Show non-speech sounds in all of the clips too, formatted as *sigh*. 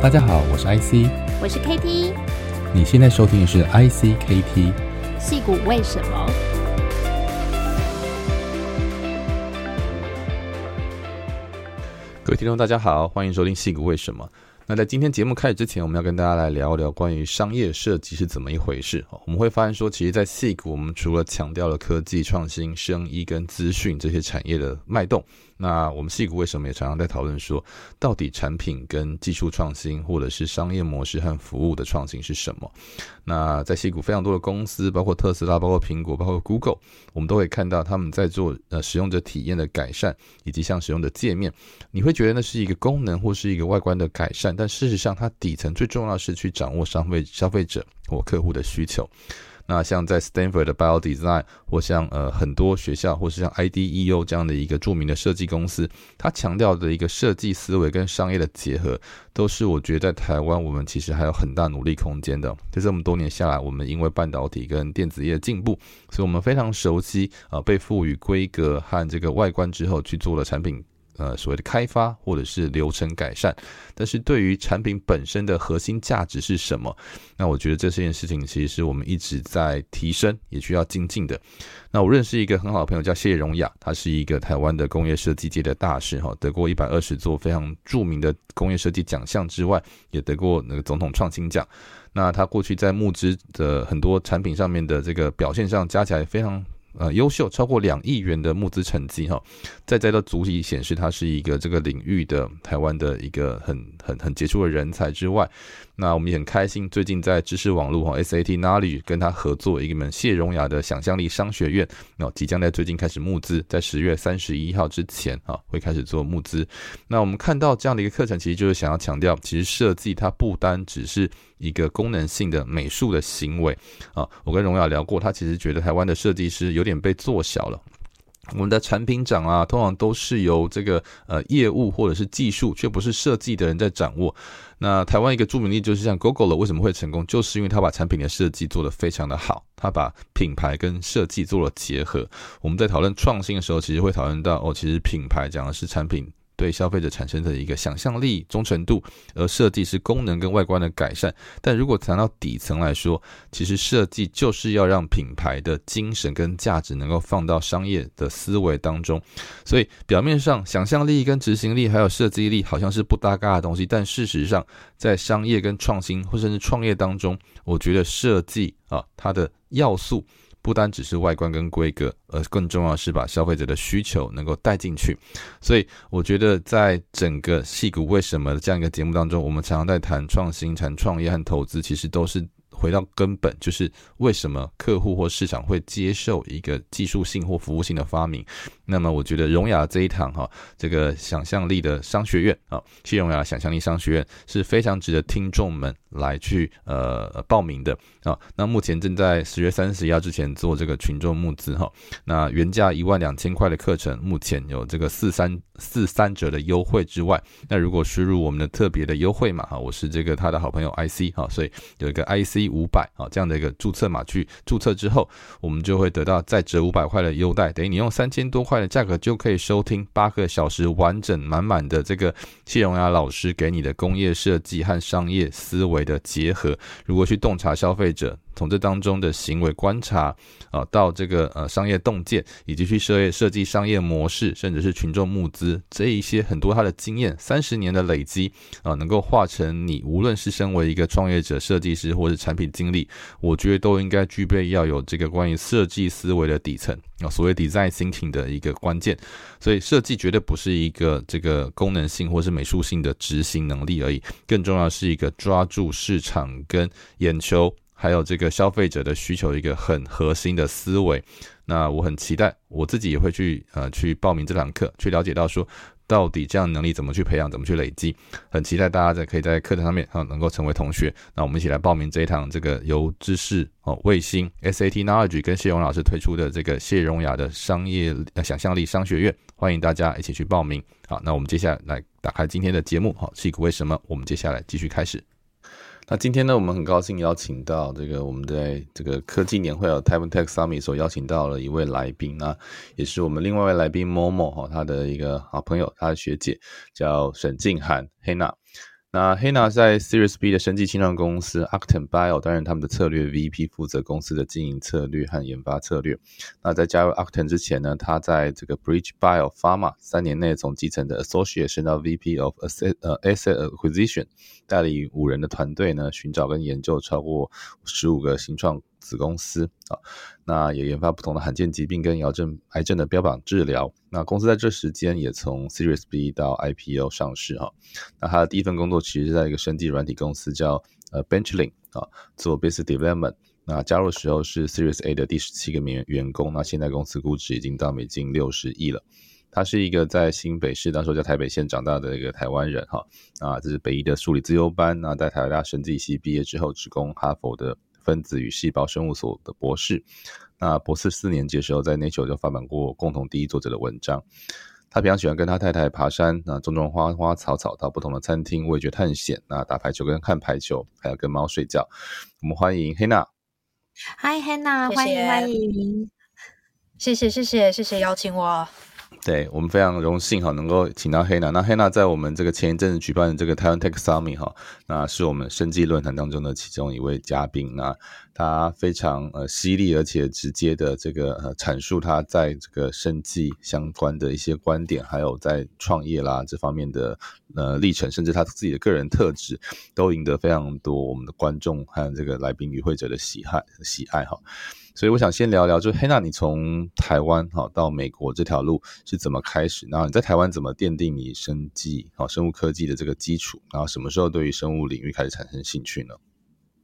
大家好，我是 IC，我是 KT，你现在收听的是 ICKT，矽谷为什么？各位听众，大家好，欢迎收听矽谷为什么。那在今天节目开始之前，我们要跟大家来聊一聊关于商业设计是怎么一回事。我们会发现说，其实，在矽谷，我们除了强调了科技创新、生医跟资讯这些产业的脉动。那我们矽谷为什么也常常在讨论说，到底产品跟技术创新，或者是商业模式和服务的创新是什么？那在矽谷非常多的公司，包括特斯拉、包括苹果、包括 Google，我们都会看到他们在做呃使用者体验的改善，以及像使用的界面，你会觉得那是一个功能或是一个外观的改善，但事实上它底层最重要的是去掌握消费消费者或客户的需求。那像在 Stanford 的 Bio Design，或像呃很多学校，或是像 IDEO 这样的一个著名的设计公司，它强调的一个设计思维跟商业的结合，都是我觉得在台湾我们其实还有很大努力空间的。就这么多年下来，我们因为半导体跟电子业的进步，所以我们非常熟悉啊、被赋予规格和这个外观之后去做了产品。呃，所谓的开发或者是流程改善，但是对于产品本身的核心价值是什么？那我觉得这件事情其实是我们一直在提升，也需要精进的。那我认识一个很好的朋友叫谢荣雅，他是一个台湾的工业设计界的大师哈，得过一百二十座非常著名的工业设计奖项之外，也得过那个总统创新奖。那他过去在募资的很多产品上面的这个表现上，加起来非常。呃，优秀超过两亿元的募资成绩哈，在在的足以显示它是一个这个领域的台湾的一个很很很杰出的人才之外，那我们也很开心，最近在知识网络哈 SAT Knowledge 跟他合作一门谢荣雅的想象力商学院，那即将在最近开始募资，在十月三十一号之前啊会开始做募资。那我们看到这样的一个课程，其实就是想要强调，其实设计它不单只是一个功能性的美术的行为啊。我跟荣雅聊过，他其实觉得台湾的设计师有点被做小了。我们的产品长啊，通常都是由这个呃业务或者是技术，却不是设计的人在掌握。那台湾一个著名例就是像 Google 为什么会成功，就是因为他把产品的设计做得非常的好，他把品牌跟设计做了结合。我们在讨论创新的时候，其实会讨论到哦，其实品牌讲的是产品。对消费者产生的一个想象力、忠诚度，而设计是功能跟外观的改善。但如果谈到底层来说，其实设计就是要让品牌的精神跟价值能够放到商业的思维当中。所以表面上想象力跟执行力还有设计力好像是不搭嘎的东西，但事实上在商业跟创新或甚至创业当中，我觉得设计啊它的要素。不单只是外观跟规格，而更重要是把消费者的需求能够带进去。所以，我觉得在整个戏骨为什么这样一个节目当中，我们常常在谈创新、谈创业和投资，其实都是。回到根本，就是为什么客户或市场会接受一个技术性或服务性的发明？那么，我觉得荣雅这一堂哈，这个想象力的商学院啊，谢荣雅想象力商学院是非常值得听众们来去呃报名的啊。那目前正在十月三十一号之前做这个群众募资哈。那原价一万两千块的课程，目前有这个四三四三折的优惠之外，那如果输入我们的特别的优惠码哈，我是这个他的好朋友 IC 哈，所以有一个 IC。五百啊，这样的一个注册码去注册之后，我们就会得到再折五百块的优待，等于你用三千多块的价格就可以收听八个小时完整满满的这个谢荣雅老师给你的工业设计和商业思维的结合。如果去洞察消费者。从这当中的行为观察啊，到这个呃商业洞见，以及去设设计商业模式，甚至是群众募资这一些很多他的经验，三十年的累积啊，能够化成你无论是身为一个创业者、设计师或者产品经理，我觉得都应该具备要有这个关于设计思维的底层啊，所谓 design thinking 的一个关键。所以设计绝对不是一个这个功能性或是美术性的执行能力而已，更重要是一个抓住市场跟眼球。还有这个消费者的需求，一个很核心的思维。那我很期待，我自己也会去呃去报名这堂课，去了解到说到底这样能力怎么去培养，怎么去累积。很期待大家在可以在课堂上面啊能够成为同学。那我们一起来报名这一堂这个由知识哦卫星 SAT Knowledge 跟谢荣老师推出的这个谢荣雅的商业呃想象力商学院，欢迎大家一起去报名。好，那我们接下来打开今天的节目。好，矽谷为什么？我们接下来继续开始。那今天呢，我们很高兴邀请到这个我们在这个科技年会有 Taiwan Tech Summit 所邀请到了一位来宾，那也是我们另外一位来宾 Momo 哈，他的一个好朋友，他的学姐叫沈静涵 Hanna。那 Hina 在 Series B 的生技新创公司 Acton Bio 担任他们的策略 VP，负责公司的经营策略和研发策略。那在加入 Acton 之前呢，他在这个 Bridge Bio Pharma 三年内从基层的 Associate 升到 VP of Asset 呃 Asset Acquisition，带领五人的团队呢，寻找跟研究超过十五个新创。子公司啊，那也研发不同的罕见疾病跟癌症癌症的标榜治疗。那公司在这时间也从 Series B 到 IPO 上市哈。那他的第一份工作其实是在一个生技软体公司叫呃 Benchling 啊做 Business Development。那加入的时候是 Series A 的第十七个员员工。那现在公司估值已经到美金六十亿了。他是一个在新北市，当时候叫台北县长大的一个台湾人哈。啊，这是北医的数理资优班。那在台大生技系毕业之后，直攻哈佛的。分子与细胞生物所的博士，那博士四年级的时候，在 Nature 就发表过共同第一作者的文章。他比较喜欢跟他太太爬山，那种种花花草草，到不同的餐厅味觉探险，那打排球跟看排球，还有跟猫睡觉。我们欢迎 Hannah。Hi Hannah，欢迎欢迎，谢谢谢谢谢谢邀请我。对，我们非常荣幸哈，能够请到 Hannah。那 Hannah 在我们这个前一阵子举办的这个台湾 Tech Summit 哈，那是我们生技论坛当中的其中一位嘉宾。那他非常呃犀利而且直接的这个呃阐述他在这个生计相关的一些观点，还有在创业啦这方面的呃历程，甚至他自己的个人特质，都赢得非常多我们的观众和这个来宾与会者的喜爱喜爱哈。所以我想先聊聊，就黑娜你从台湾哈到美国这条路是怎么开始？然后你在台湾怎么奠定你生技哈生物科技的这个基础？然后什么时候对于生物领域开始产生兴趣呢？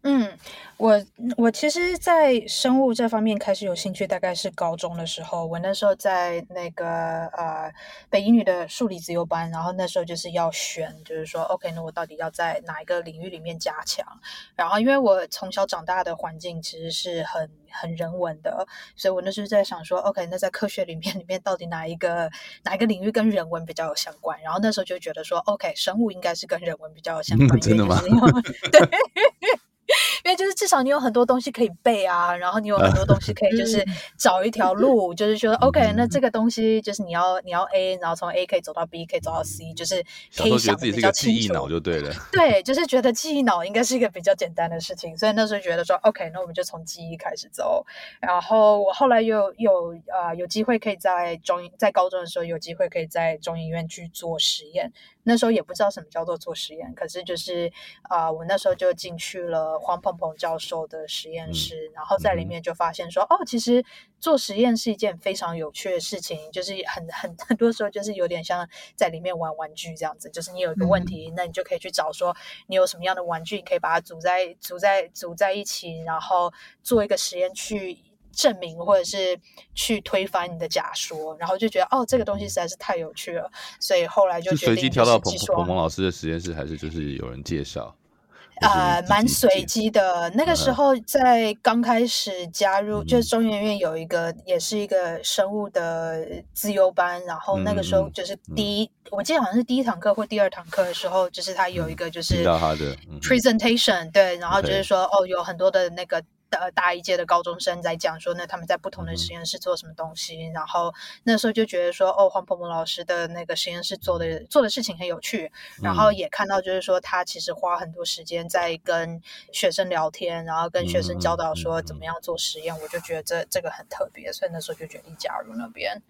嗯，我我其实，在生物这方面开始有兴趣，大概是高中的时候。我那时候在那个呃北一女的数理自由班，然后那时候就是要选，就是说，OK，那我到底要在哪一个领域里面加强？然后因为我从小长大的环境其实是很很人文的，所以我那时候在想说，OK，那在科学里面里面到底哪一个哪一个领域跟人文比较有相关？然后那时候就觉得说，OK，生物应该是跟人文比较有相关。*laughs* 真的吗？*laughs* 对。就是至少你有很多东西可以背啊，然后你有很多东西可以就是 *laughs* 找一条路，就是说 OK，那这个东西就是你要你要 A，然后从 A 可以走到 B，可以走到 C，就是可以想的比较清楚。记忆脑就对了。对，就是觉得记忆脑应该是一个比较简单的事情，所以那时候觉得说 OK，那我们就从记忆开始走。然后我后来又有啊、呃、有机会可以在中在高中的时候有机会可以在中医院去做实验。那时候也不知道什么叫做做实验，可是就是啊、呃，我那时候就进去了黄鹏鹏教授的实验室，嗯、然后在里面就发现说，哦，其实做实验是一件非常有趣的事情，就是很很很多时候就是有点像在里面玩玩具这样子，就是你有一个问题，嗯、那你就可以去找说你有什么样的玩具，你可以把它组在组在组在一起，然后做一个实验去。证明或者是去推翻你的假说，然后就觉得哦，这个东西实在是太有趣了，所以后来就决定就随机挑到彭彭彭老师的实验室，还是就是有人介绍？呃，蛮随机的。那个时候在刚开始加入，嗯、就是中研院有一个也是一个生物的自优班，然后那个时候就是第一，嗯嗯、我记得好像是第一堂课或第二堂课的时候，就是他有一个就是 presentation，、嗯、对，然后就是说.哦，有很多的那个。呃，大一届的高中生在讲说，那他们在不同的实验室做什么东西，嗯、然后那时候就觉得说，哦，黄鹏鹏老师的那个实验室做的做的事情很有趣，然后也看到就是说，他其实花很多时间在跟学生聊天，然后跟学生教导说怎么样做实验，嗯、我就觉得这这个很特别，所以那时候就决定加入那边。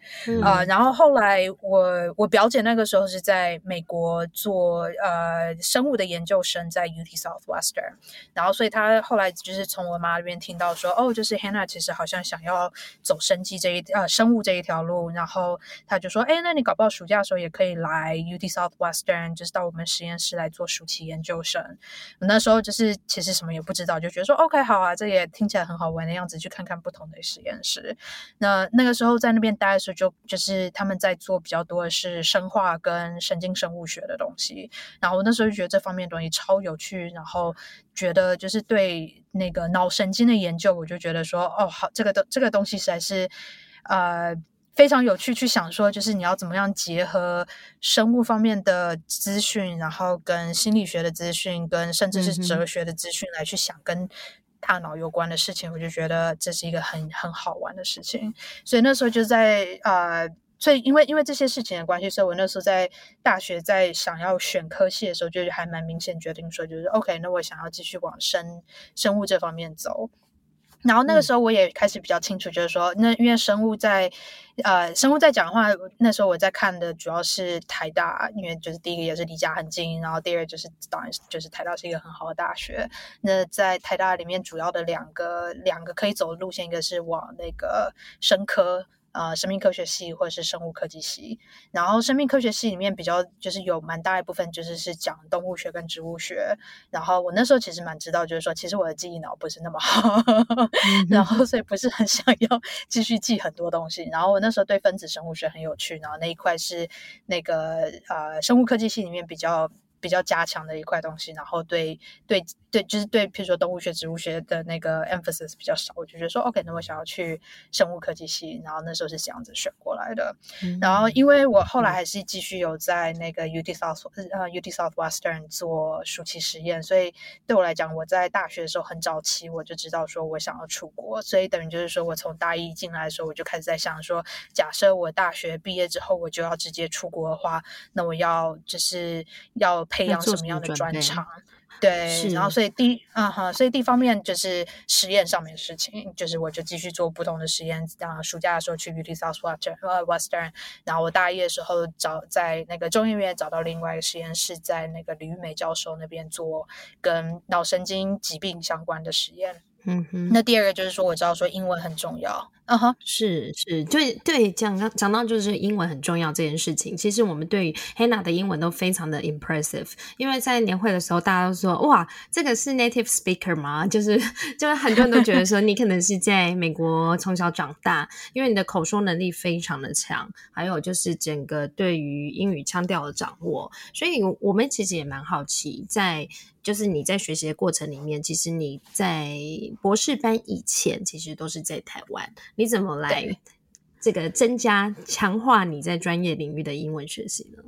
啊、然后后来我我表姐那个时候是在美国做呃生物的研究生，在 UT Southwestern，然后所以她后来就是从我妈那边。听到说哦，就是 Hannah 其实好像想要走生技这一呃生物这一条路，然后他就说，哎，那你搞不好暑假的时候也可以来 UT Southwestern，就是到我们实验室来做暑期研究生。那时候就是其实什么也不知道，就觉得说 OK 好啊，这也听起来很好玩的样子，去看看不同的实验室。那那个时候在那边待的时候，就就是他们在做比较多的是生化跟神经生物学的东西，然后我那时候就觉得这方面的东西超有趣，然后觉得就是对那个脑神经的研究，我就觉得说，哦，好，这个东这个东西实在是，呃，非常有趣。去想说，就是你要怎么样结合生物方面的资讯，然后跟心理学的资讯，跟甚至是哲学的资讯来去想跟大脑有关的事情，我就觉得这是一个很很好玩的事情。所以那时候就在呃。所以因为因为这些事情的关系，所以我那时候在大学在想要选科系的时候，就还蛮明显决定说，就是 OK，那我想要继续往生生物这方面走。然后那个时候我也开始比较清楚，就是说，那因为生物在，呃，生物在讲的话，那时候我在看的主要是台大，因为就是第一个也是离家很近，然后第二个就是当然就是台大是一个很好的大学。那在台大里面，主要的两个两个可以走的路线，一个是往那个生科。呃，生命科学系或者是生物科技系，然后生命科学系里面比较就是有蛮大一部分就是是讲动物学跟植物学，然后我那时候其实蛮知道，就是说其实我的记忆脑不是那么好，然后所以不是很想要继续记很多东西，然后我那时候对分子生物学很有趣，然后那一块是那个呃生物科技系里面比较。比较加强的一块东西，然后对对对，就是对，譬如说动物学、植物学的那个 emphasis 比较少，我就觉得说 OK，那我想要去生物科技系，然后那时候是这样子选过来的。嗯、然后因为我后来还是继续有在那个 UT South 呃 UT Southwestern 做暑期实验，所以对我来讲，我在大学的时候很早期我就知道说我想要出国，所以等于就是说我从大一进来的时候，我就开始在想说，假设我大学毕业之后我就要直接出国的话，那我要就是要。培养什么样的专长？对，然后所以第一，嗯哈，所以第一方面就是实验上面的事情，就是我就继续做不同的实验。然后暑假的时候去 UT Southwestern，然后我大一的时候找在那个中医院找到另外一个实验室，在那个李玉梅教授那边做跟脑神经疾病相关的实验。嗯哼，那第二个就是说，我知道说英文很重要。嗯哼，是是，对对，讲到讲到就是英文很重要这件事情。其实我们对于 Hannah 的英文都非常的 impressive，因为在年会的时候，大家都说哇，这个是 native speaker 吗？*laughs* 就是就是很多人都觉得说你可能是在美国从小长大，因为你的口说能力非常的强，还有就是整个对于英语腔调的掌握。所以我们其实也蛮好奇，在就是你在学习的过程里面，其实你在博士班以前，其实都是在台湾。你怎么来这个增加强化你在专业领域的英文学习呢？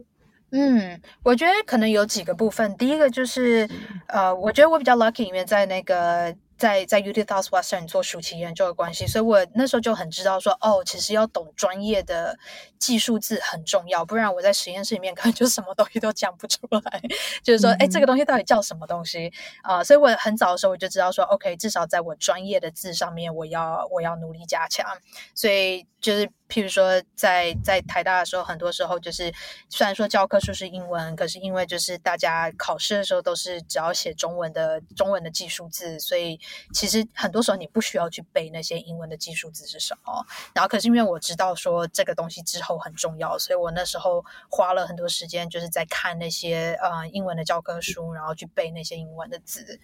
嗯，我觉得可能有几个部分。第一个就是，嗯、呃，我觉得我比较 lucky，因为在那个。在在 UT Southwestern 做暑期研究的关系，所以我那时候就很知道说，哦，其实要懂专业的技术字很重要，不然我在实验室里面 *laughs* 可能就什么东西都讲不出来。就是说，哎、嗯，这个东西到底叫什么东西啊、呃？所以我很早的时候我就知道说，OK，至少在我专业的字上面，我要我要努力加强。所以就是。譬如说在，在在台大的时候，很多时候就是虽然说教科书是英文，可是因为就是大家考试的时候都是只要写中文的中文的技术字，所以其实很多时候你不需要去背那些英文的技术字是什么。然后，可是因为我知道说这个东西之后很重要，所以我那时候花了很多时间，就是在看那些呃英文的教科书，然后去背那些英文的字。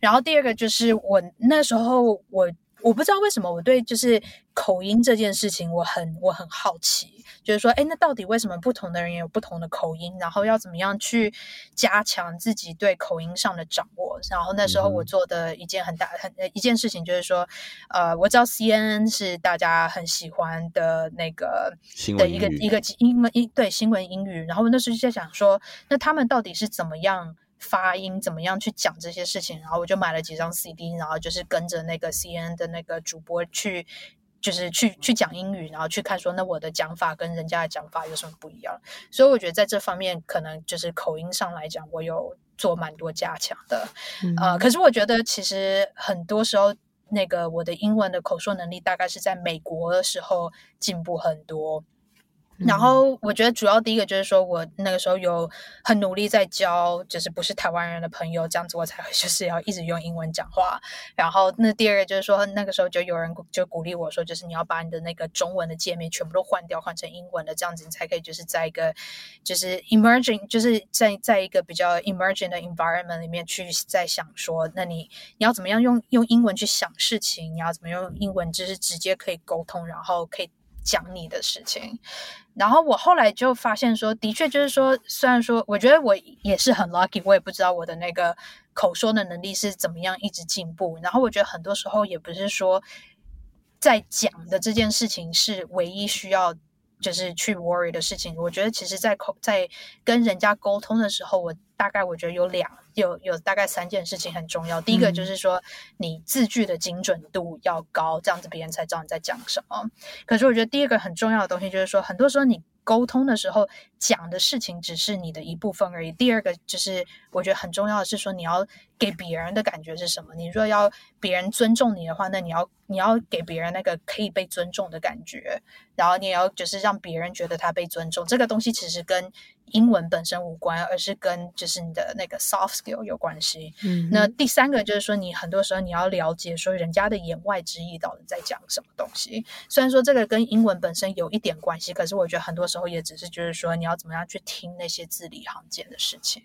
然后第二个就是我那时候我。我不知道为什么我对就是口音这件事情我很我很好奇，就是说，哎，那到底为什么不同的人也有不同的口音？然后要怎么样去加强自己对口音上的掌握？然后那时候我做的一件很大很一件事情就是说，呃，我知道 CNN 是大家很喜欢的那个的一个一个英文英对新闻英语，然后我那时候就在想说，那他们到底是怎么样？发音怎么样去讲这些事情？然后我就买了几张 CD，然后就是跟着那个 CNN 的那个主播去，就是去去讲英语，然后去看说那我的讲法跟人家的讲法有什么不一样。所以我觉得在这方面可能就是口音上来讲，我有做蛮多加强的。嗯、呃，可是我觉得其实很多时候那个我的英文的口说能力大概是在美国的时候进步很多。然后我觉得主要第一个就是说，我那个时候有很努力在交，就是不是台湾人的朋友，这样子我才会 *laughs* 就是要一直用英文讲话。然后那第二个就是说，那个时候就有人就鼓励我说，就是你要把你的那个中文的界面全部都换掉，换成英文的，这样子你才可以就是在一个就是 emerging，就是在在一个比较 emerging 的 environment 里面去在想说，那你你要怎么样用用英文去想事情，你要怎么用英文就是直接可以沟通，然后可以。讲你的事情，然后我后来就发现说，的确就是说，虽然说我觉得我也是很 lucky，我也不知道我的那个口说的能力是怎么样一直进步。然后我觉得很多时候也不是说在讲的这件事情是唯一需要就是去 worry 的事情。我觉得其实在口在跟人家沟通的时候，我大概我觉得有两有有大概三件事情很重要。第一个就是说，你字句的精准度要高，这样子别人才知道你在讲什么。可是我觉得第二个很重要的东西就是说，很多时候你沟通的时候讲的事情只是你的一部分而已。第二个就是我觉得很重要的是说，你要给别人的感觉是什么？你若要别人尊重你的话，那你要你要给别人那个可以被尊重的感觉，然后你也要就是让别人觉得他被尊重。这个东西其实跟英文本身无关，而是跟就是你的那个 soft skill 有关系。嗯，那第三个就是说，你很多时候你要了解说人家的言外之意到底在讲什么东西。虽然说这个跟英文本身有一点关系，可是我觉得很多时候也只是就是说你要怎么样去听那些字里行间的事情。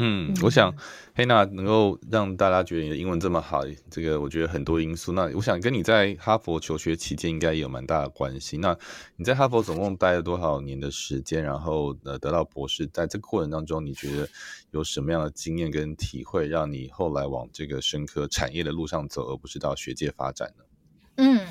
嗯，我想黑娜能够让大家觉得你的英文这么好，这个我觉得很多因素。那我想跟你在哈佛求学期间应该也有蛮大的关系。那你在哈佛总共待了多少年的时间？然后呃得到博士，在这个过程当中，你觉得有什么样的经验跟体会，让你后来往这个深科产业的路上走，而不是到学界发展呢？嗯，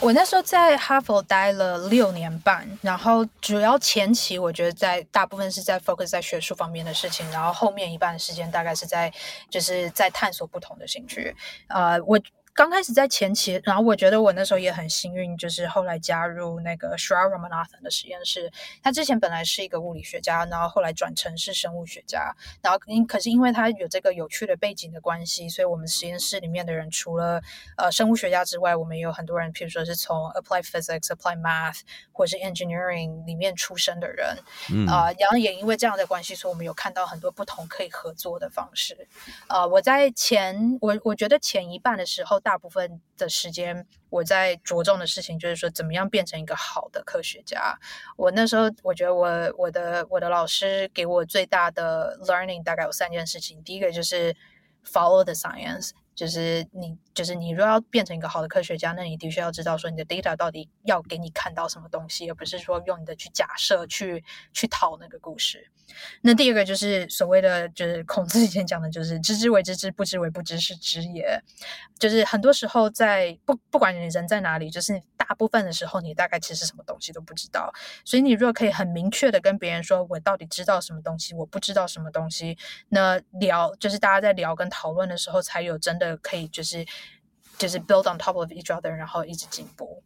我那时候在哈佛待了六年半，然后主要前期我觉得在大部分是在 focus 在学术方面的事情，然后后面一半的时间大概是在就是在探索不同的兴趣，呃，我。刚开始在前期，然后我觉得我那时候也很幸运，就是后来加入那个 Shriram Ramanathan 的实验室。他之前本来是一个物理学家，然后后来转成是生物学家。然后因可是因为他有这个有趣的背景的关系，所以我们实验室里面的人除了呃生物学家之外，我们也有很多人，譬如说是从 Applied Physics、Applied Math 或是 Engineering 里面出身的人。嗯。啊、呃，然后也因为这样的关系，所以我们有看到很多不同可以合作的方式。呃，我在前我我觉得前一半的时候大部分的时间，我在着重的事情就是说，怎么样变成一个好的科学家。我那时候，我觉得我我的我的老师给我最大的 learning 大概有三件事情。第一个就是 follow the science。就是你，就是你，若要变成一个好的科学家，那你的确要知道说你的 data 到底要给你看到什么东西，而不是说用你的去假设去去套那个故事。那第二个就是所谓的，就是孔子以前讲的，就是知之为知之，不知为不知，是知也。就是很多时候在不不管你人在哪里，就是大部分的时候你大概其实什么东西都不知道。所以你如果可以很明确的跟别人说，我到底知道什么东西，我不知道什么东西，那聊就是大家在聊跟讨论的时候才有真的。可以就是就是 build on top of each other，然后一直进步。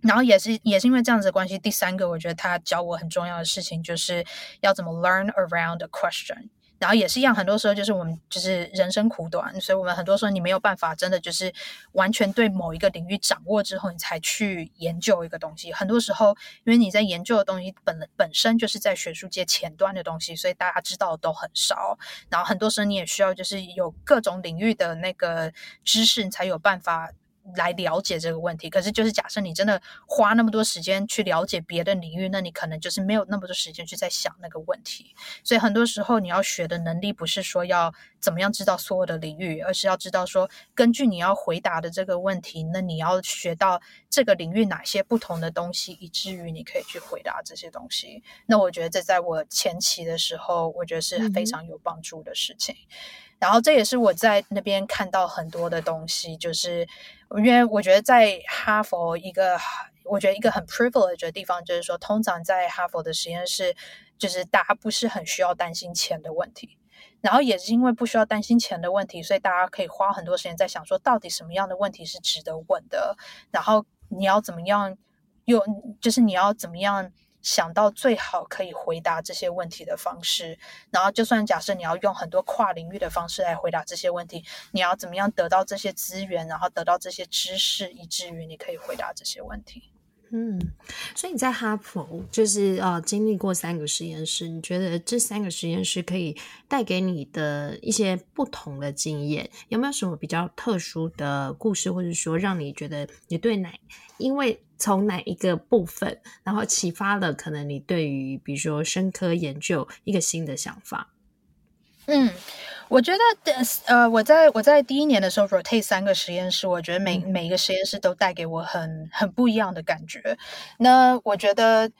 然后也是也是因为这样子的关系，第三个我觉得他教我很重要的事情，就是要怎么 learn around a question。然后也是一样，很多时候就是我们就是人生苦短，所以我们很多时候你没有办法真的就是完全对某一个领域掌握之后，你才去研究一个东西。很多时候，因为你在研究的东西本本身就是在学术界前端的东西，所以大家知道的都很少。然后很多时候你也需要就是有各种领域的那个知识，你才有办法。来了解这个问题，可是就是假设你真的花那么多时间去了解别的领域，那你可能就是没有那么多时间去在想那个问题。所以很多时候你要学的能力不是说要怎么样知道所有的领域，而是要知道说根据你要回答的这个问题，那你要学到这个领域哪些不同的东西，以至于你可以去回答这些东西。那我觉得这在我前期的时候，我觉得是非常有帮助的事情。嗯然后这也是我在那边看到很多的东西，就是因为我觉得在哈佛一个，我觉得一个很 privileged 的地方，就是说，通常在哈佛的实验室，就是大家不是很需要担心钱的问题。然后也是因为不需要担心钱的问题，所以大家可以花很多时间在想说，到底什么样的问题是值得问的，然后你要怎么样用，就是你要怎么样。想到最好可以回答这些问题的方式，然后就算假设你要用很多跨领域的方式来回答这些问题，你要怎么样得到这些资源，然后得到这些知识，以至于你可以回答这些问题。嗯，所以你在哈佛就是呃经历过三个实验室，你觉得这三个实验室可以带给你的一些不同的经验，有没有什么比较特殊的故事，或者说让你觉得你对哪因为从哪一个部分，然后启发了可能你对于比如说生科研究一个新的想法。嗯，我觉得呃，我在我在第一年的时候 rotate 三个实验室，我觉得每每一个实验室都带给我很很不一样的感觉。那我觉得。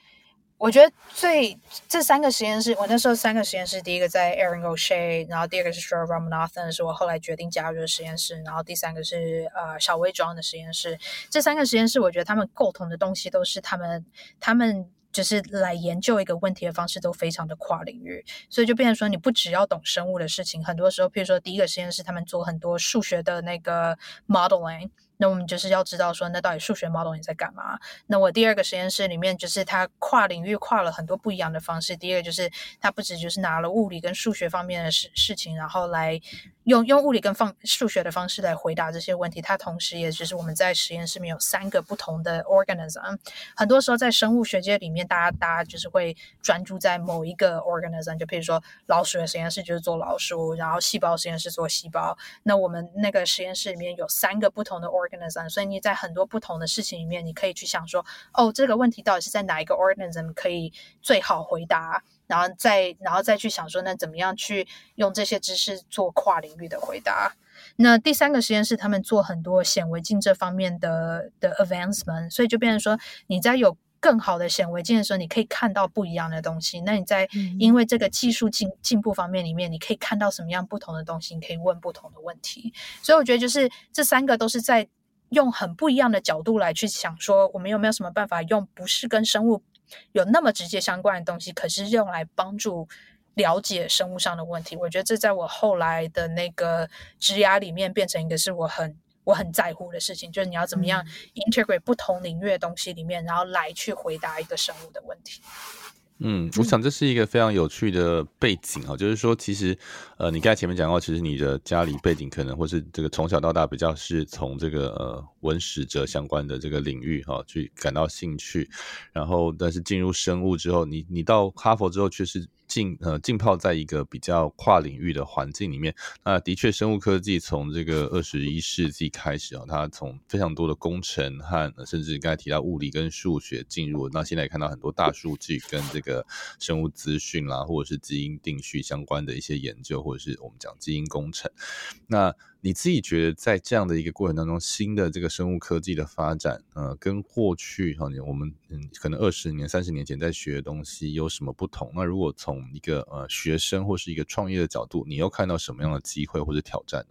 我觉得最这三个实验室，我那时候三个实验室，第一个在 Erin O'Shea，然后第二个是 Shriram Ramanathan，是我后来决定加入的实验室，然后第三个是呃小魏庄的实验室。这三个实验室，我觉得他们共同的东西都是他们他们就是来研究一个问题的方式都非常的跨领域，所以就变成说，你不只要懂生物的事情，很多时候，譬如说第一个实验室他们做很多数学的那个 modeling。那我们就是要知道说，那到底数学 model 你在干嘛？那我第二个实验室里面，就是它跨领域跨了很多不一样的方式。第二个就是它不止就是拿了物理跟数学方面的事事情，然后来用用物理跟放数学的方式来回答这些问题。它同时也就是我们在实验室里面有三个不同的 organism。很多时候在生物学界里面，大家大家就是会专注在某一个 organism，就譬如说老鼠的实验室就是做老鼠，然后细胞实验室做细胞。那我们那个实验室里面有三个不同的。organism，所以你在很多不同的事情里面，你可以去想说，哦，这个问题到底是在哪一个 organism 可以最好回答，然后再然后再去想说，那怎么样去用这些知识做跨领域的回答？那第三个实验室，他们做很多显微镜这方面的的 advancement，所以就变成说，你在有更好的显微镜的时候，你可以看到不一样的东西。那你在因为这个技术进进步方面里面，你可以看到什么样不同的东西，你可以问不同的问题。所以我觉得就是这三个都是在用很不一样的角度来去想说，我们有没有什么办法用不是跟生物有那么直接相关的东西，可是用来帮助了解生物上的问题。我觉得这在我后来的那个职涯里面变成一个是我很。我很在乎的事情，就是你要怎么样 integrate 不同领域的东西里面，然后来去回答一个生物的问题。嗯，我想这是一个非常有趣的背景啊，就是说，其实，呃，你刚才前面讲到，其实你的家里背景可能或是这个从小到大比较是从这个呃文史哲相关的这个领域哈去感到兴趣，然后但是进入生物之后，你你到哈佛之后却是。浸呃浸泡在一个比较跨领域的环境里面，那的确生物科技从这个二十一世纪开始啊，它从非常多的工程和甚至刚才提到物理跟数学进入，那现在看到很多大数据跟这个生物资讯啦，或者是基因定序相关的一些研究，或者是我们讲基因工程，那。你自己觉得在这样的一个过程当中，新的这个生物科技的发展，呃，跟过去哈，我们嗯可能二十年、三十年前在学的东西有什么不同？那如果从一个呃学生或是一个创业的角度，你又看到什么样的机会或者挑战呢？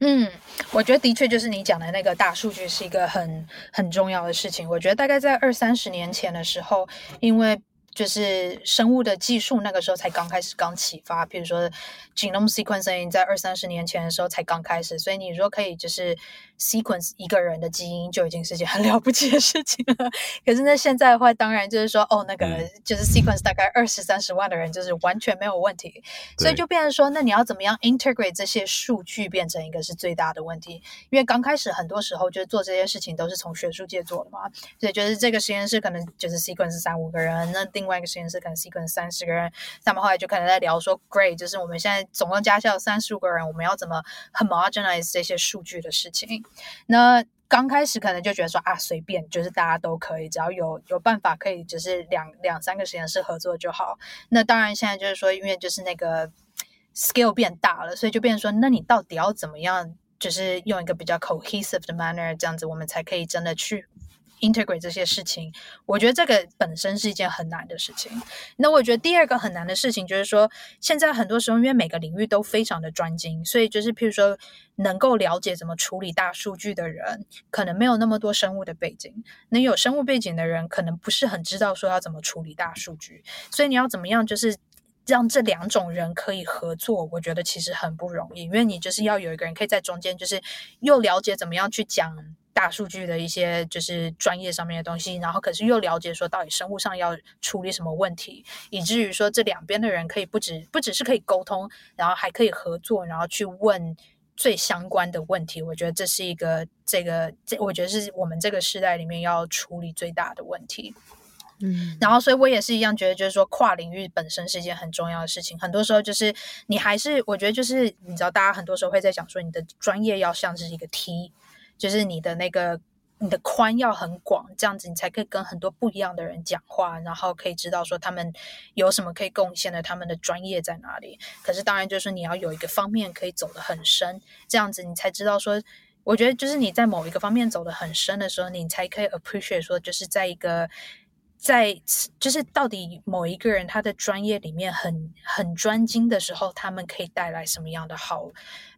嗯，我觉得的确就是你讲的那个大数据是一个很很重要的事情。我觉得大概在二三十年前的时候，因为就是生物的技术那个时候才刚开始刚启发，比如说 genome sequencing 在二三十年前的时候才刚开始，所以你说可以就是 sequence 一个人的基因就已经是件很 *laughs* 了不起的事情了。可是那现在的话，当然就是说哦，那个就是 sequence 大概二十三十万的人就是完全没有问题，所以就变成说，那你要怎么样 integrate 这些数据变成一个是最大的问题？因为刚开始很多时候就是做这些事情都是从学术界做的嘛，所以就是这个实验室可能就是 sequence 三五个人，那。另外一个实验室可能 sequence 三十个人，他们后来就可能在聊说，great，就是我们现在总共加起来三十五个人，我们要怎么 homogenize 这些数据的事情。那刚开始可能就觉得说啊，随便，就是大家都可以，只要有有办法可以，就是两两三个实验室合作就好。那当然现在就是说，因为就是那个 scale 变大了，所以就变成说，那你到底要怎么样，就是用一个比较 cohesive 的 manner，这样子我们才可以真的去。Integrate 这些事情，我觉得这个本身是一件很难的事情。那我觉得第二个很难的事情就是说，现在很多时候因为每个领域都非常的专精，所以就是譬如说，能够了解怎么处理大数据的人，可能没有那么多生物的背景。那有生物背景的人，可能不是很知道说要怎么处理大数据。所以你要怎么样，就是让这两种人可以合作，我觉得其实很不容易，因为你就是要有一个人可以在中间，就是又了解怎么样去讲。大数据的一些就是专业上面的东西，然后可是又了解说到底生物上要处理什么问题，以至于说这两边的人可以不止不只是可以沟通，然后还可以合作，然后去问最相关的问题。我觉得这是一个这个这，我觉得是我们这个时代里面要处理最大的问题。嗯，然后所以我也是一样觉得，就是说跨领域本身是一件很重要的事情。很多时候就是你还是我觉得就是你知道，大家很多时候会在讲说你的专业要像是一个梯。就是你的那个，你的宽要很广，这样子你才可以跟很多不一样的人讲话，然后可以知道说他们有什么可以贡献的，他们的专业在哪里。可是当然就是你要有一个方面可以走得很深，这样子你才知道说，我觉得就是你在某一个方面走得很深的时候，你才可以 appreciate 说，就是在一个在就是到底某一个人他的专业里面很很专精的时候，他们可以带来什么样的好，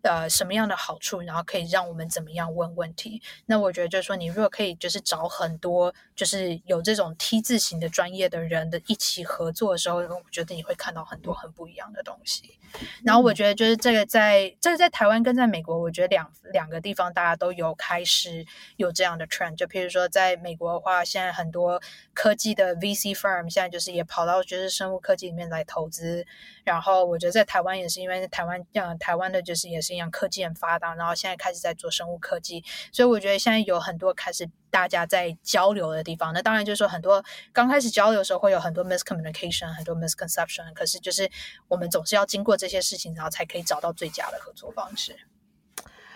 呃，什么样的好处，然后可以让我们怎么样问问题？那我觉得就是说，你如果可以就是找很多就是有这种 T 字型的专业的人的一起合作的时候，我觉得你会看到很多很不一样的东西。然后我觉得就是这个在这个在台湾跟在美国，我觉得两两个地方大家都有开始有这样的 trend。就譬如说，在美国的话，现在很多科技的 VC firm 现在就是也跑到就是生物科技里面来投资，然后我觉得在台湾也是因为台湾呃台湾的就是也是一样科技很发达，然后现在开始在做生物科技，所以我觉得现在有很多开始大家在交流的地方。那当然就是说很多刚开始交流的时候会有很多 miscommunication，很多 misconception，可是就是我们总是要经过这些事情，然后才可以找到最佳的合作方式。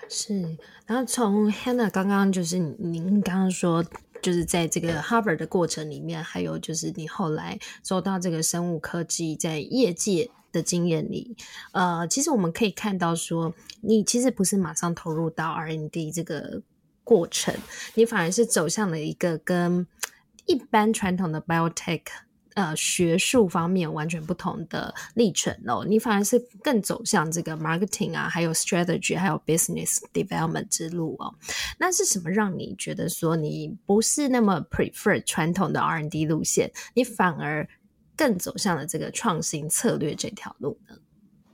是，然后从 Hannah 刚刚就是您刚刚说。就是在这个 Harvard 的过程里面，还有就是你后来走到这个生物科技在业界的经验里，呃，其实我们可以看到说，你其实不是马上投入到 R&D 这个过程，你反而是走向了一个跟一般传统的 Biotech。呃，学术方面完全不同的历程哦，你反而是更走向这个 marketing 啊，还有 strategy，还有 business development 之路哦。那是什么让你觉得说你不是那么 prefer 传统的 R&D 路线，你反而更走向了这个创新策略这条路呢？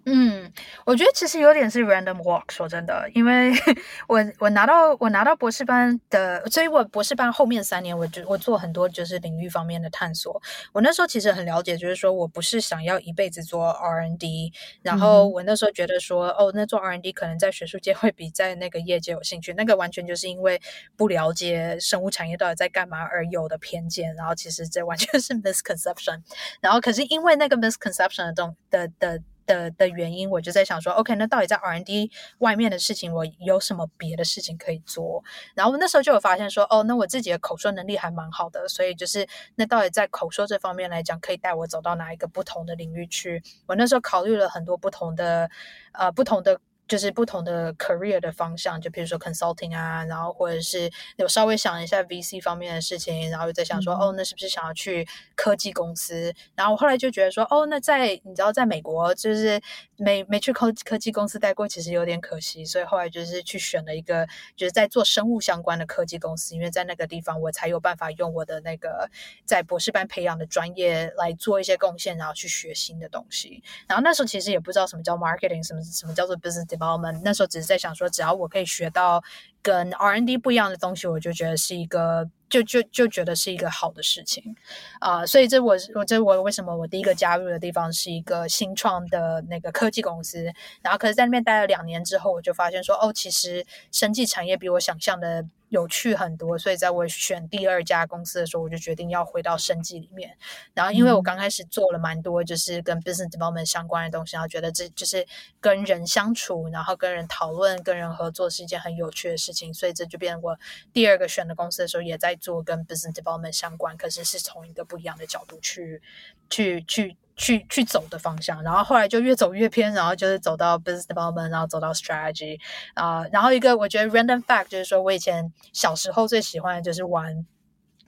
嗯，我觉得其实有点是 random walk，说真的，因为 *laughs* 我我拿到我拿到博士班的，所以我博士班后面三年，我就我做很多就是领域方面的探索。我那时候其实很了解，就是说我不是想要一辈子做 R&D，然后我那时候觉得说，哦，那做 R&D 可能在学术界会比在那个业界有兴趣，那个完全就是因为不了解生物产业到底在干嘛而有的偏见，然后其实这完全是 misconception，然后可是因为那个 misconception 的东的的。的的的原因，我就在想说，OK，那到底在 R&D 外面的事情，我有什么别的事情可以做？然后那时候就有发现说，哦，那我自己的口说能力还蛮好的，所以就是那到底在口说这方面来讲，可以带我走到哪一个不同的领域去？我那时候考虑了很多不同的，呃，不同的。就是不同的 career 的方向，就比如说 consulting 啊，然后或者是有稍微想一下 VC 方面的事情，然后又在想说，嗯、哦，那是不是想要去科技公司？然后我后来就觉得说，哦，那在你知道，在美国就是没没去科科技公司待过，其实有点可惜，所以后来就是去选了一个就是在做生物相关的科技公司，因为在那个地方我才有办法用我的那个在博士班培养的专业来做一些贡献，然后去学新的东西。然后那时候其实也不知道什么叫 marketing，什么什么叫做 business。然我们那时候只是在想说，只要我可以学到跟 R&D 不一样的东西，我就觉得是一个，就就就觉得是一个好的事情啊、所以这我我这我为什么我第一个加入的地方是一个新创的那个科技公司，然后可是在那边待了两年之后，我就发现说，哦，其实生技产业比我想象的。有趣很多，所以在我选第二家公司的时候，我就决定要回到生计里面。然后，因为我刚开始做了蛮多，就是跟 business development 相关的东西，然后觉得这就是跟人相处，然后跟人讨论、跟人合作是一件很有趣的事情，所以这就变成我第二个选的公司的时候，也在做跟 business development 相关，可是是从一个不一样的角度去去去。去去走的方向，然后后来就越走越偏，然后就是走到 business development，然后走到 strategy 啊、然后一个我觉得 random fact 就是说我以前小时候最喜欢的就是玩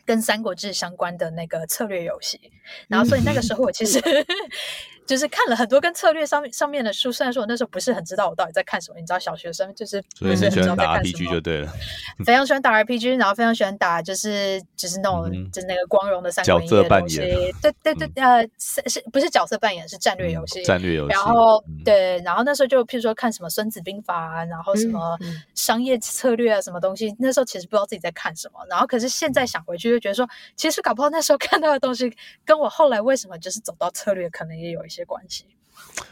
跟三国志相关的那个策略游戏，然后所以那个时候我其实。就是看了很多跟策略上面上面的书，虽然说我那时候不是很知道我到底在看什么，你知道小学生就是不是很知道在看什么，所以你喜欢打 RPG 就对了，*laughs* 非常喜欢打 RPG，然后非常喜欢打就是就是那种、嗯、就是那个光荣的三国演义的东西，对对对，嗯、呃是是不是角色扮演是战略游戏，战略游戏，然后、嗯、对，然后那时候就譬如说看什么孙子兵法啊，然后什么商业策略啊什么东西，那时候其实不知道自己在看什么，然后可是现在想回去就觉得说，其实搞不好那时候看到的东西跟我后来为什么就是走到策略可能也有一些。些关系，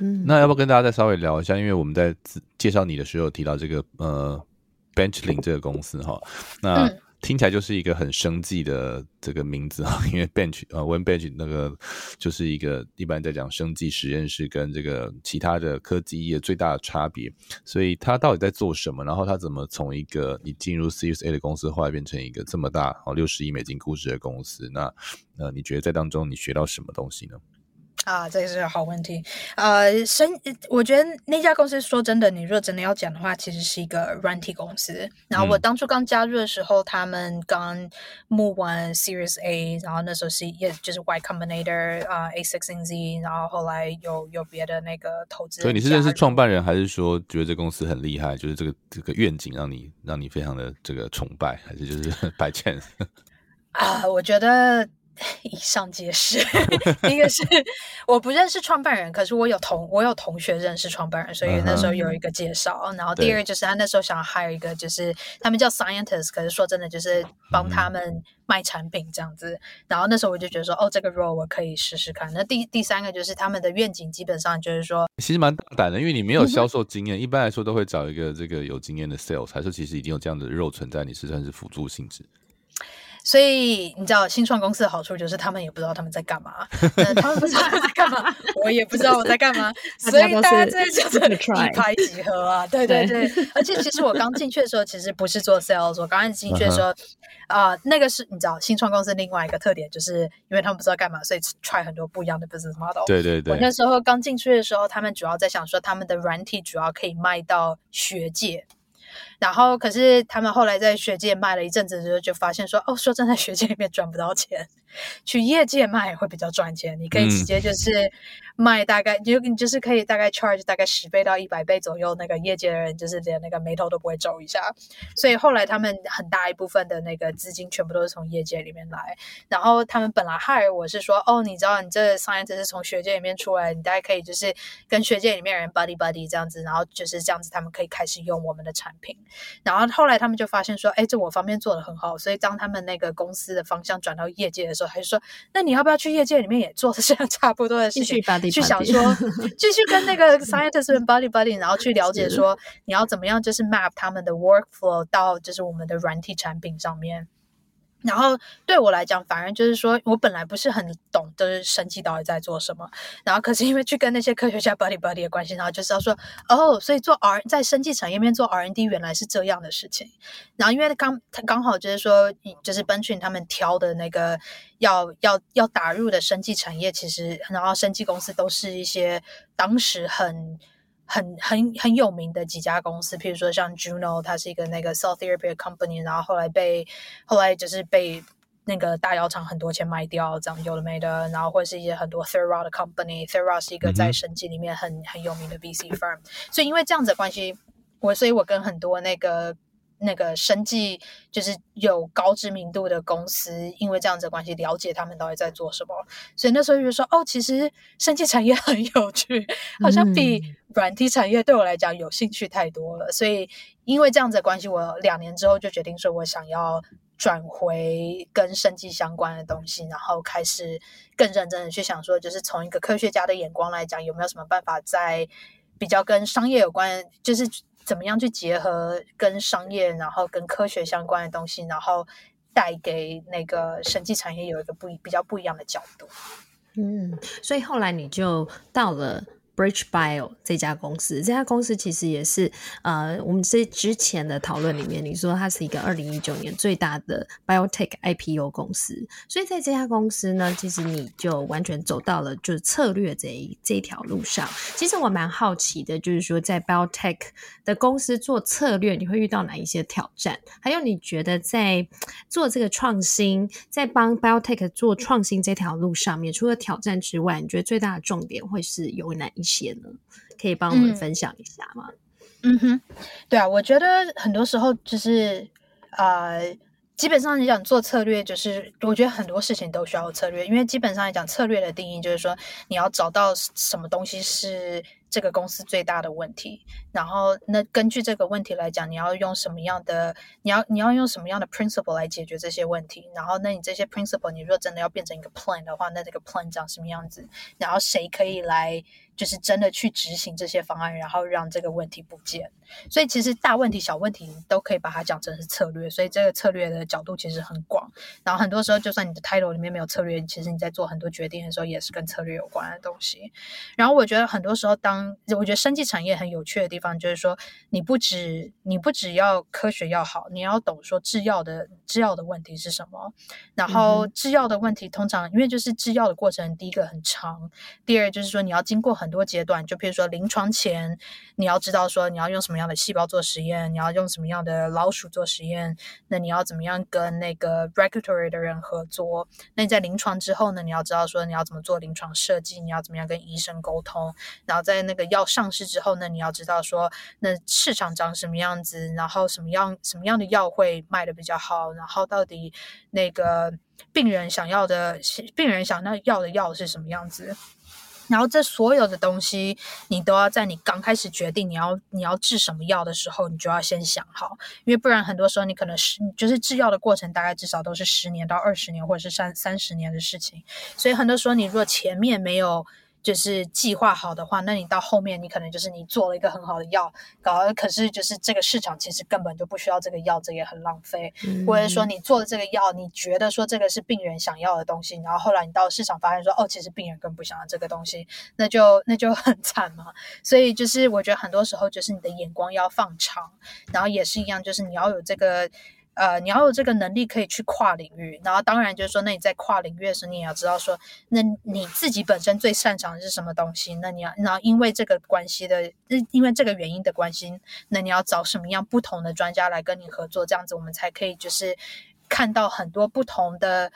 嗯，那要不要跟大家再稍微聊一下？因为我们在介绍你的时候提到这个呃，Benchling 这个公司哈，那听起来就是一个很生计的这个名字啊，*laughs* 因为 Bench 呃，One Bench 那个就是一个一般在讲生计实验室跟这个其他的科技业最大的差别，所以它到底在做什么？然后它怎么从一个你进入 Series A 的公司，后来变成一个这么大哦六十亿美金估值的公司？那呃，你觉得在当中你学到什么东西呢？啊，这是个好问题。呃，生，我觉得那家公司说真的，你如果真的要讲的话，其实是一个软体公司。然后我当初刚加入的时候，嗯、他们刚募完 Series A，然后那时候是也就是 Y Combinator 啊、呃、A16Z，然后后来有有别的那个投资。所以你是认识创办人，还是说觉得这公司很厉害？就是这个这个愿景让你让你非常的这个崇拜，还是就是拜见？啊，我觉得。*laughs* 以上皆是。*laughs* 一个是我不认识创办人，可是我有同我有同学认识创办人，所以那时候有一个介绍。Uh -huh. 然后第二个就是他那时候想要 hire 一个，就是他们叫 scientist，可是说真的就是帮他们卖产品这样子。Uh. 然后那时候我就觉得说，哦，这个 role 我可以试试看。那第第三个就是他们的愿景基本上就是说，其实蛮大胆的，因为你没有销售经验，一般来说都会找一个这个有经验的 sales，还是其实已经有这样的 role 存在，你是算是辅助性质。所以你知道新创公司的好处就是他们也不知道他们在干嘛，*laughs* 他们不知道他们在干嘛，我也不知道我在干嘛，*laughs* 所以大家在就是一拍即合啊，对对对。而且其实我刚进去的时候，其实不是做 sales，我刚刚进去的时候，啊、uh 那个是你知道新创公司另外一个特点，就是因为他们不知道干嘛，所以 try 很多不一样的 business model。对对对。我那时候刚进去的时候，他们主要在想说，他们的软体主要可以卖到学界。然后，可是他们后来在学界卖了一阵子之后，就发现说，哦，说真的，学界里面赚不到钱，去业界卖会比较赚钱。你可以直接就是卖大概，就、嗯、你就是可以大概 charge 大概十倍到一百倍左右，那个业界的人就是连那个眉头都不会皱一下。所以后来他们很大一部分的那个资金全部都是从业界里面来。然后他们本来 hire 我是说，哦，你知道你这个 science 是从学界里面出来，你大概可以就是跟学界里面人 buddy buddy 这样子，然后就是这样子，他们可以开始用我们的产品。然后后来他们就发现说，哎，这我方面做得很好，所以当他们那个公司的方向转到业界的时候，他就说，那你要不要去业界里面也做？*laughs* 这样差不多的事情，去想说，继续跟那个 *laughs* scientist 们 buddy buddy，然后去了解说，你要怎么样就是 map 他们的 workflow 到就是我们的软体产品上面。然后对我来讲，反而就是说我本来不是很懂，就是生技到底在做什么。然后可是因为去跟那些科学家 buddy buddy 的关系，然后就是要说哦，所以做 R 在生技产业面做 R N D 原来是这样的事情。然后因为刚他刚好就是说，就是 Benchling 他们挑的那个要要要打入的生技产业，其实然后生技公司都是一些当时很。很很很有名的几家公司，譬如说像 Juno，它是一个那个 cell therapy company，然后后来被后来就是被那个大药厂很多钱卖掉，这样有的没的，然后或者是一些很多 Thera 的 company，Thera 是一个在审计里面很、嗯、很有名的 VC firm，所以因为这样子的关系，我所以我跟很多那个。那个生技就是有高知名度的公司，因为这样子的关系，了解他们到底在做什么，所以那时候就说，哦，其实生技产业很有趣，好像比软体产业对我来讲有兴趣太多了。嗯、所以因为这样子的关系，我两年之后就决定说，我想要转回跟生技相关的东西，然后开始更认真的去想说，就是从一个科学家的眼光来讲，有没有什么办法在比较跟商业有关，就是。怎么样去结合跟商业，然后跟科学相关的东西，然后带给那个审计产业有一个不比较不一样的角度。嗯，所以后来你就到了。BridgeBio 这家公司，这家公司其实也是呃，我们这之前的讨论里面，你说它是一个二零一九年最大的 Biotech IPO 公司，所以在这家公司呢，其实你就完全走到了就是策略这一这条路上。其实我蛮好奇的，就是说在 Biotech 的公司做策略，你会遇到哪一些挑战？还有你觉得在做这个创新，在帮 Biotech 做创新这条路上面，除了挑战之外，你觉得最大的重点会是有哪一些些呢？可以帮我们分享一下吗？嗯，嗯哼，对啊，我觉得很多时候就是呃，基本上你讲做策略，就是我觉得很多事情都需要策略，因为基本上来讲，策略的定义就是说你要找到什么东西是这个公司最大的问题，然后那根据这个问题来讲，你要用什么样的，你要你要用什么样的 principle 来解决这些问题，然后那你这些 principle，你如果真的要变成一个 plan 的话，那这个 plan 长什么样子，然后谁可以来。就是真的去执行这些方案，然后让这个问题不见。所以其实大问题、小问题都可以把它讲成是策略。所以这个策略的角度其实很广。然后很多时候，就算你的 title 里面没有策略，其实你在做很多决定的时候也是跟策略有关的东西。然后我觉得很多时候，当，我觉得生技产业很有趣的地方，就是说你不只你不只要科学要好，你要懂说制药的制药的问题是什么。然后制药的问题通常因为就是制药的过程，第一个很长，第二就是说你要经过很多阶段，就比如说临床前你要知道说你要用什么样的细胞做实验，你要用什么样的老鼠做实验，那你要怎么样跟那个 regulatory 的人合作？那你在临床之后呢，你要知道说你要怎么做临床设计，你要怎么样跟医生沟通，然后在那个药上市之后呢，你要知道说说那市场长什么样子，然后什么样什么样的药会卖的比较好，然后到底那个病人想要的病人想要要的药是什么样子。然后这所有的东西，你都要在你刚开始决定你要你要治什么药的时候，你就要先想好，因为不然很多时候你可能是就是制药的过程，大概至少都是十年到二十年，或者是三三十年的事情，所以很多时候你如果前面没有。就是计划好的话，那你到后面你可能就是你做了一个很好的药，搞可是就是这个市场其实根本就不需要这个药，这也很浪费。嗯、或者说你做的这个药，你觉得说这个是病人想要的东西，然后后来你到市场发现说哦，其实病人更不想要这个东西，那就那就很惨嘛。所以就是我觉得很多时候就是你的眼光要放长，然后也是一样，就是你要有这个。呃，你要有这个能力可以去跨领域，然后当然就是说，那你在跨领域的时候，你也要知道说，那你自己本身最擅长的是什么东西？那你要，然后因为这个关系的，因为这个原因的关系，那你要找什么样不同的专家来跟你合作，这样子我们才可以就是看到很多不同的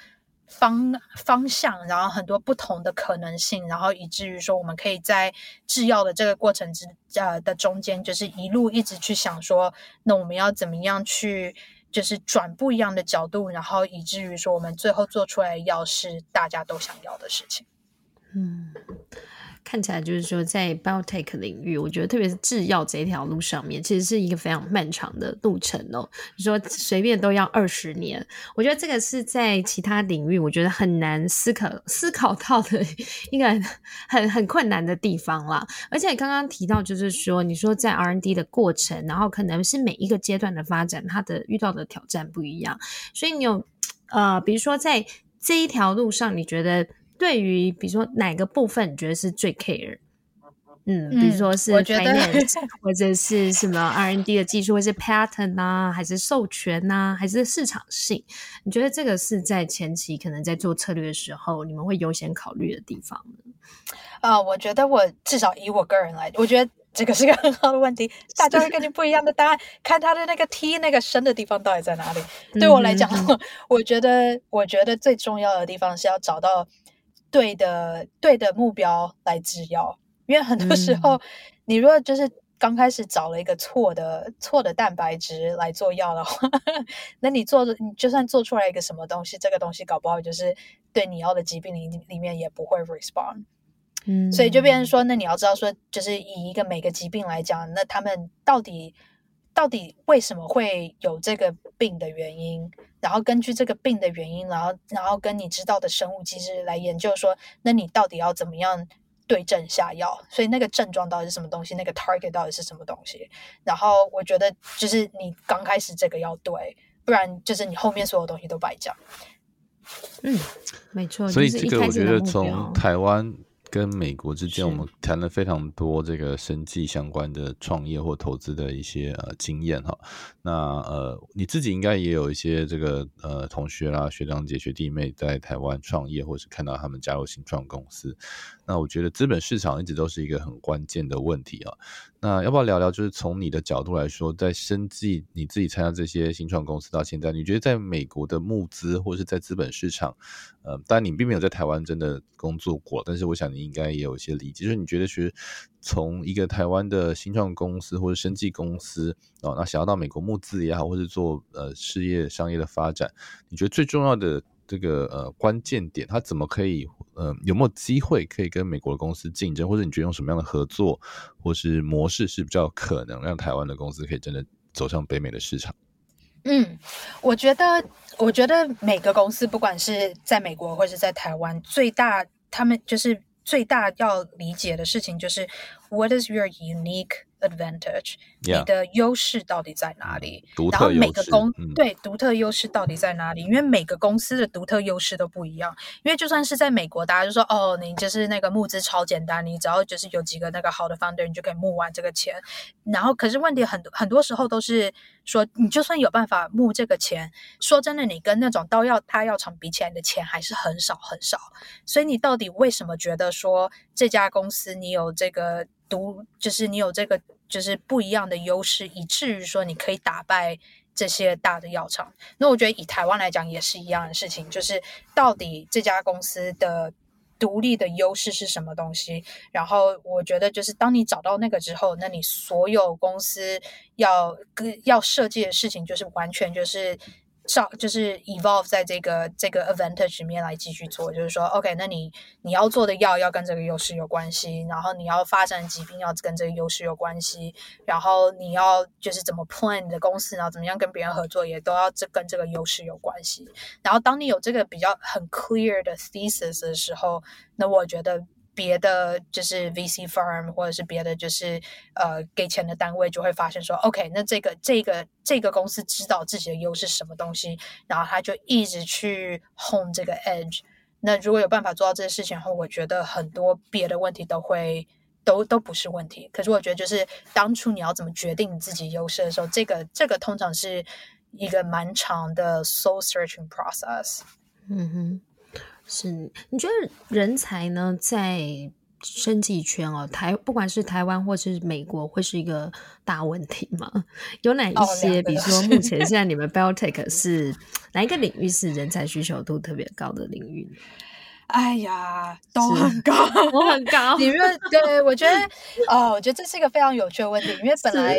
方方向，然后很多不同的可能性，然后以至于说，我们可以在制药的这个过程之呃的中间，就是一路一直去想说，那我们要怎么样去。就是转不一样的角度，然后以至于说我们最后做出来的药是大家都想要的事情。嗯。看起来就是说，在 biotech 领域，我觉得特别是制药这一条路上面，其实是一个非常漫长的路程哦。你说随便都要二十年，我觉得这个是在其他领域，我觉得很难思考思考到的一个很很困难的地方啦。而且刚刚提到，就是说，你说在 R&D 的过程，然后可能是每一个阶段的发展，它的遇到的挑战不一样，所以你有呃，比如说在这一条路上，你觉得？对于比如说哪个部分你觉得是最 care？嗯，比如说是 finance *laughs* 或者是什么 R&D 的技术，或是 pattern 啊，还是授权啊，还是市场性？你觉得这个是在前期可能在做策略的时候，你们会优先考虑的地方呢？啊、呃，我觉得我至少以我个人来，我觉得这个是个很好的问题。*laughs* 大家会根据不一样的答案，看他的那个 T 那个深的地方到底在哪里。对我来讲，嗯、*laughs* 我觉得我觉得最重要的地方是要找到。对的，对的目标来制药，因为很多时候，嗯、你如果就是刚开始找了一个错的错的蛋白质来做药的话，*laughs* 那你做的，你就算做出来一个什么东西，这个东西搞不好就是对你要的疾病里里面也不会 respond。嗯，所以就变成说，那你要知道说，就是以一个每个疾病来讲，那他们到底。到底为什么会有这个病的原因？然后根据这个病的原因，然后然后跟你知道的生物机制来研究说，那你到底要怎么样对症下药？所以那个症状到底是什么东西？那个 target 到底是什么东西？然后我觉得就是你刚开始这个要对，不然就是你后面所有东西都白讲。嗯，没错。所以这个我觉得从台湾。跟美国之间，我们谈了非常多这个生计相关的创业或投资的一些呃经验哈。那呃，你自己应该也有一些这个呃同学啦、学长姐、学弟妹在台湾创业，或是看到他们加入新创公司。那我觉得资本市场一直都是一个很关键的问题啊。那要不要聊聊？就是从你的角度来说，在生技你自己参加这些新创公司到现在，你觉得在美国的募资或是在资本市场，呃，当然你并没有在台湾真的工作过，但是我想你应该也有一些理解。就是你觉得，其实从一个台湾的新创公司或者生技公司哦，那想要到美国募资也好，或者做呃事业商业的发展，你觉得最重要的？这个呃关键点，它怎么可以呃有没有机会可以跟美国的公司竞争，或者你觉得用什么样的合作或是模式是比较可能让台湾的公司可以真的走向北美的市场？嗯，我觉得我觉得每个公司不管是在美国或是在台湾，最大他们就是最大要理解的事情就是 what is your unique advantage？. 你的优势到底在哪里？独特。然后每个公、嗯、对独特优势到底在哪里？因为每个公司的独特优势都不一样。因为就算是在美国，大家就说哦，你就是那个募资超简单，你只要就是有几个那个好的 founder，你就可以募完这个钱。然后可是问题很多很多时候都是说，你就算有办法募这个钱，说真的，你跟那种到药大药厂比起来，你的钱还是很少很少。所以你到底为什么觉得说这家公司你有这个？独就是你有这个就是不一样的优势，以至于说你可以打败这些大的药厂。那我觉得以台湾来讲也是一样的事情，就是到底这家公司的独立的优势是什么东西？然后我觉得就是当你找到那个之后，那你所有公司要跟要设计的事情就是完全就是。上就是 evolve 在这个这个 advantage 里面来继续做，就是说，OK，那你你要做的药要跟这个优势有关系，然后你要发展疾病要跟这个优势有关系，然后你要就是怎么 plan 你的公司，然后怎么样跟别人合作，也都要这跟这个优势有关系。然后当你有这个比较很 clear 的 thesis 的时候，那我觉得。别的就是 VC firm 或者是别的就是呃给钱的单位就会发现说，OK，那这个这个这个公司知道自己的优势什么东西，然后他就一直去 hone 这个 edge。那如果有办法做到这些事情后，我觉得很多别的问题都会都都不是问题。可是我觉得就是当初你要怎么决定你自己优势的时候，这个这个通常是一个蛮长的 soul searching process。嗯哼。是，你觉得人才呢，在生计圈哦，台不管是台湾或是美国，会是一个大问题吗？有哪一些？哦、比如说，目前现在你们 Biotech 是哪一个领域是人才需求度特别高的领域？*laughs* 哎呀，都很高，我很高。你们对，我觉得哦，我觉得这是一个非常有趣的问题，因为本来。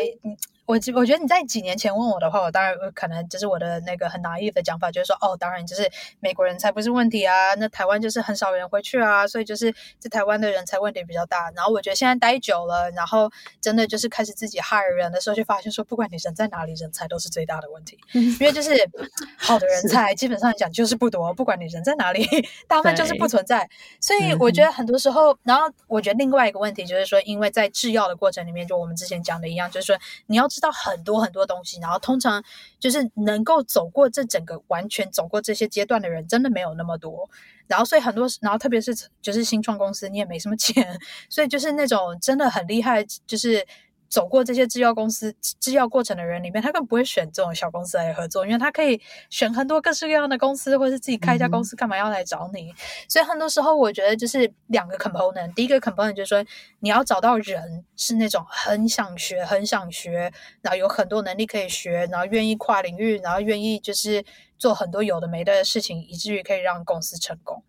我我觉得你在几年前问我的话，我当然可能就是我的那个很 naive 的讲法，就是说，哦，当然就是美国人才不是问题啊，那台湾就是很少人回去啊，所以就是在台湾的人才问题比较大。然后我觉得现在待久了，然后真的就是开始自己 hire 人的时候，就发现说，不管你人在哪里，人才都是最大的问题，*laughs* 因为就是 *laughs* 好的人才基本上讲就是不多，不管你人在哪里，大部分就是不存在。所以我觉得很多时候，然后我觉得另外一个问题就是说，因为在制药的过程里面，就我们之前讲的一样，就是说你要。知道很多很多东西，然后通常就是能够走过这整个完全走过这些阶段的人，真的没有那么多。然后所以很多，然后特别是就是新创公司，你也没什么钱，*laughs* 所以就是那种真的很厉害，就是。走过这些制药公司制药过程的人里面，他更不会选这种小公司来合作，因为他可以选很多各式各样的公司，或者是自己开一家公司，干嘛要来找你？嗯、所以很多时候，我觉得就是两个 component。第一个 component 就是说，你要找到人是那种很想学、很想学，然后有很多能力可以学，然后愿意跨领域，然后愿意就是做很多有的没的事情，以至于可以让公司成功。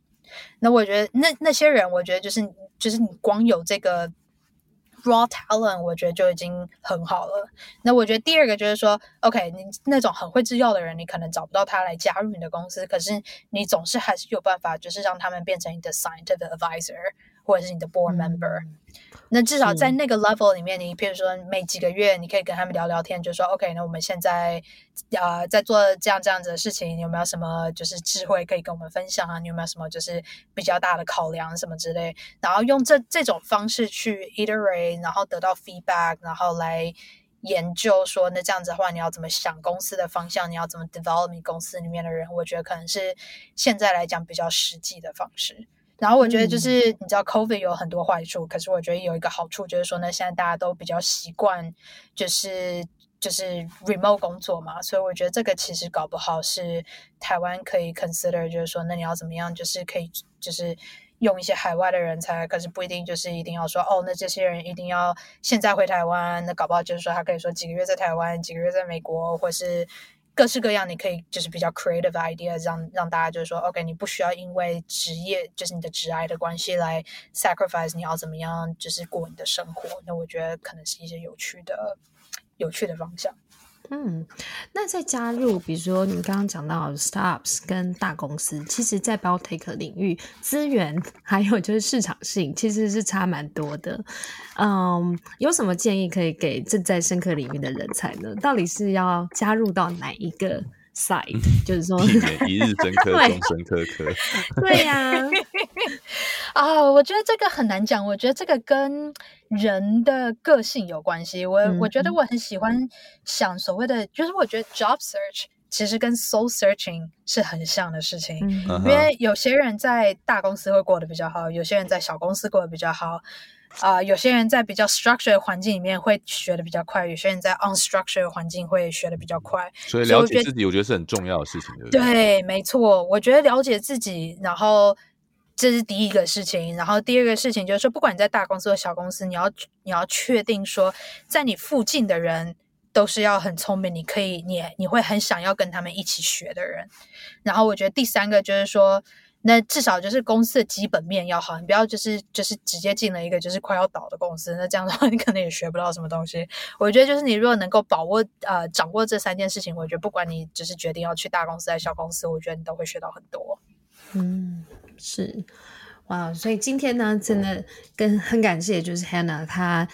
那我觉得那那些人，我觉得就是就是你光有这个。Raw talent，我觉得就已经很好了。那我觉得第二个就是说，OK，你那种很会制药的人，你可能找不到他来加入你的公司，可是你总是还是有办法，就是让他们变成你的 scientific advisor。或者是你的 board member，、嗯、那至少在那个 level 里面，你比如说每几个月，你可以跟他们聊聊天，就说 OK，那我们现在啊、呃、在做这样这样子的事情，你有没有什么就是智慧可以跟我们分享啊？你有没有什么就是比较大的考量什么之类？然后用这这种方式去 iterate，然后得到 feedback，然后来研究说，那这样子的话，你要怎么想公司的方向？你要怎么 develop 你公司里面的人？我觉得可能是现在来讲比较实际的方式。然后我觉得就是你知道，COVID 有很多坏处，可是我觉得有一个好处就是说呢，现在大家都比较习惯就是就是 remote 工作嘛，所以我觉得这个其实搞不好是台湾可以 consider，就是说那你要怎么样，就是可以就是用一些海外的人才，可是不一定就是一定要说哦，那这些人一定要现在回台湾，那搞不好就是说他可以说几个月在台湾，几个月在美国，或是。各式各样，你可以就是比较 creative idea，让让大家就是说，OK，你不需要因为职业就是你的职爱的关系来 sacrifice，你要怎么样就是过你的生活。那我觉得可能是一些有趣的、有趣的方向。嗯，那再加入，比如说你们刚刚讲到 startups 跟大公司，其实，在 biotech 领域，资源还有就是市场性，其实是差蛮多的。嗯，有什么建议可以给正在深科领域的人才呢？到底是要加入到哪一个 side？*laughs* 嗯、就是说，一日深科，*laughs* 终身科科。*laughs* 对呀、啊。啊，我觉得这个很难讲。我觉得这个跟人的个性有关系。我、嗯、我觉得我很喜欢想所谓的，就是我觉得 job search 其实跟 soul searching 是很像的事情。嗯、因为有些人在大公司会过得比较好，有些人在小公司过得比较好。啊、呃，有些人在比较 structured 的环境里面会学的比较快，有些人在 unstructured 的环境会学的比较快。所以了解自己，我觉得是很重要的事情，对不对？对，没错。我觉得了解自己，然后这是第一个事情。然后第二个事情就是说，不管你在大公司或小公司，你要你要确定说，在你附近的人都是要很聪明，你可以你你会很想要跟他们一起学的人。然后我觉得第三个就是说。那至少就是公司的基本面要好，你不要就是就是直接进了一个就是快要倒的公司，那这样的话你可能也学不到什么东西。我觉得就是你如果能够把握呃掌握这三件事情，我觉得不管你就是决定要去大公司还是小公司，我觉得你都会学到很多。嗯，是。哇，所以今天呢，真的跟很感谢，就是 Hannah，她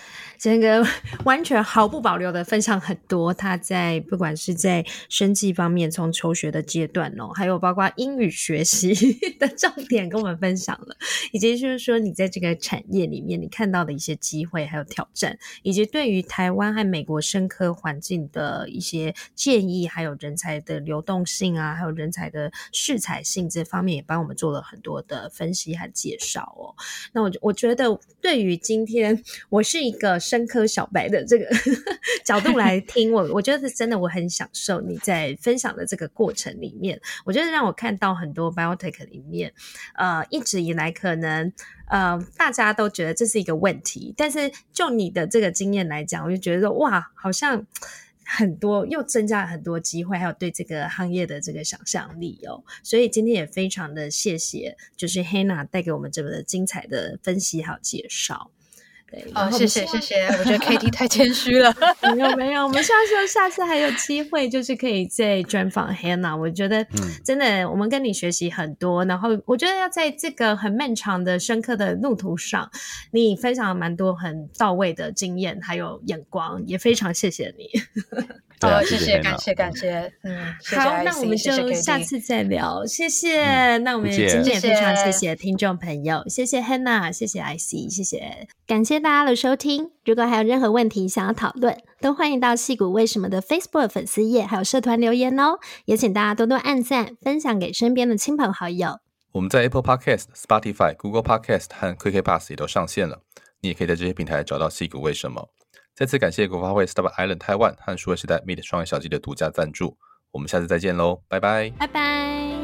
这个 *laughs* 完全毫不保留的分享很多，他在不管是在生计方面，从求学的阶段哦，还有包括英语学习 *laughs* 的重点跟我们分享了，以及就是说你在这个产业里面你看到的一些机会还有挑战，以及对于台湾和美国生科环境的一些建议，还有人才的流动性啊，还有人才的适才性这方面也帮我们做了很多的分析和。介绍哦，那我我觉得对于今天我是一个生科小白的这个 *laughs* 角度来听，我我觉得是真的，我很享受你在分享的这个过程里面，我觉得让我看到很多 biotech 里面，呃，一直以来可能呃大家都觉得这是一个问题，但是就你的这个经验来讲，我就觉得哇，好像。很多又增加了很多机会，还有对这个行业的这个想象力哦，所以今天也非常的谢谢，就是 Hannah 带给我们这么的精彩的分析还有介绍。好、哦，谢谢谢谢，我觉得 KT 太谦虚了。*laughs* 没有没有，我们希望说下次还有机会，就是可以再专访 Hannah。我觉得真的，我们跟你学习很多。然后我觉得要在这个很漫长的深刻的路途上，你分享了蛮多很到位的经验还有眼光，也非常谢谢你。*laughs* 好、哦，谢谢，感谢，感谢。嗯，好，那我们就下次再聊。谢谢。嗯、那我们今天也非常谢谢听众朋友，谢谢 Hannah，谢谢 IC，谢谢，感谢大家的收听。如果还有任何问题想要讨论，都欢迎到矽谷为什么的 Facebook 粉丝页还有社团留言哦。也请大家多多按赞，分享给身边的亲朋好友。我们在 Apple Podcast、Spotify、Google Podcast 和 QK Pass 也都上线了，你也可以在这些平台找到矽谷为什么。再次感谢国发会 Startup Island Taiwan 和数位时代 Meet 双业小记的独家赞助，我们下次再见喽，拜拜，拜拜。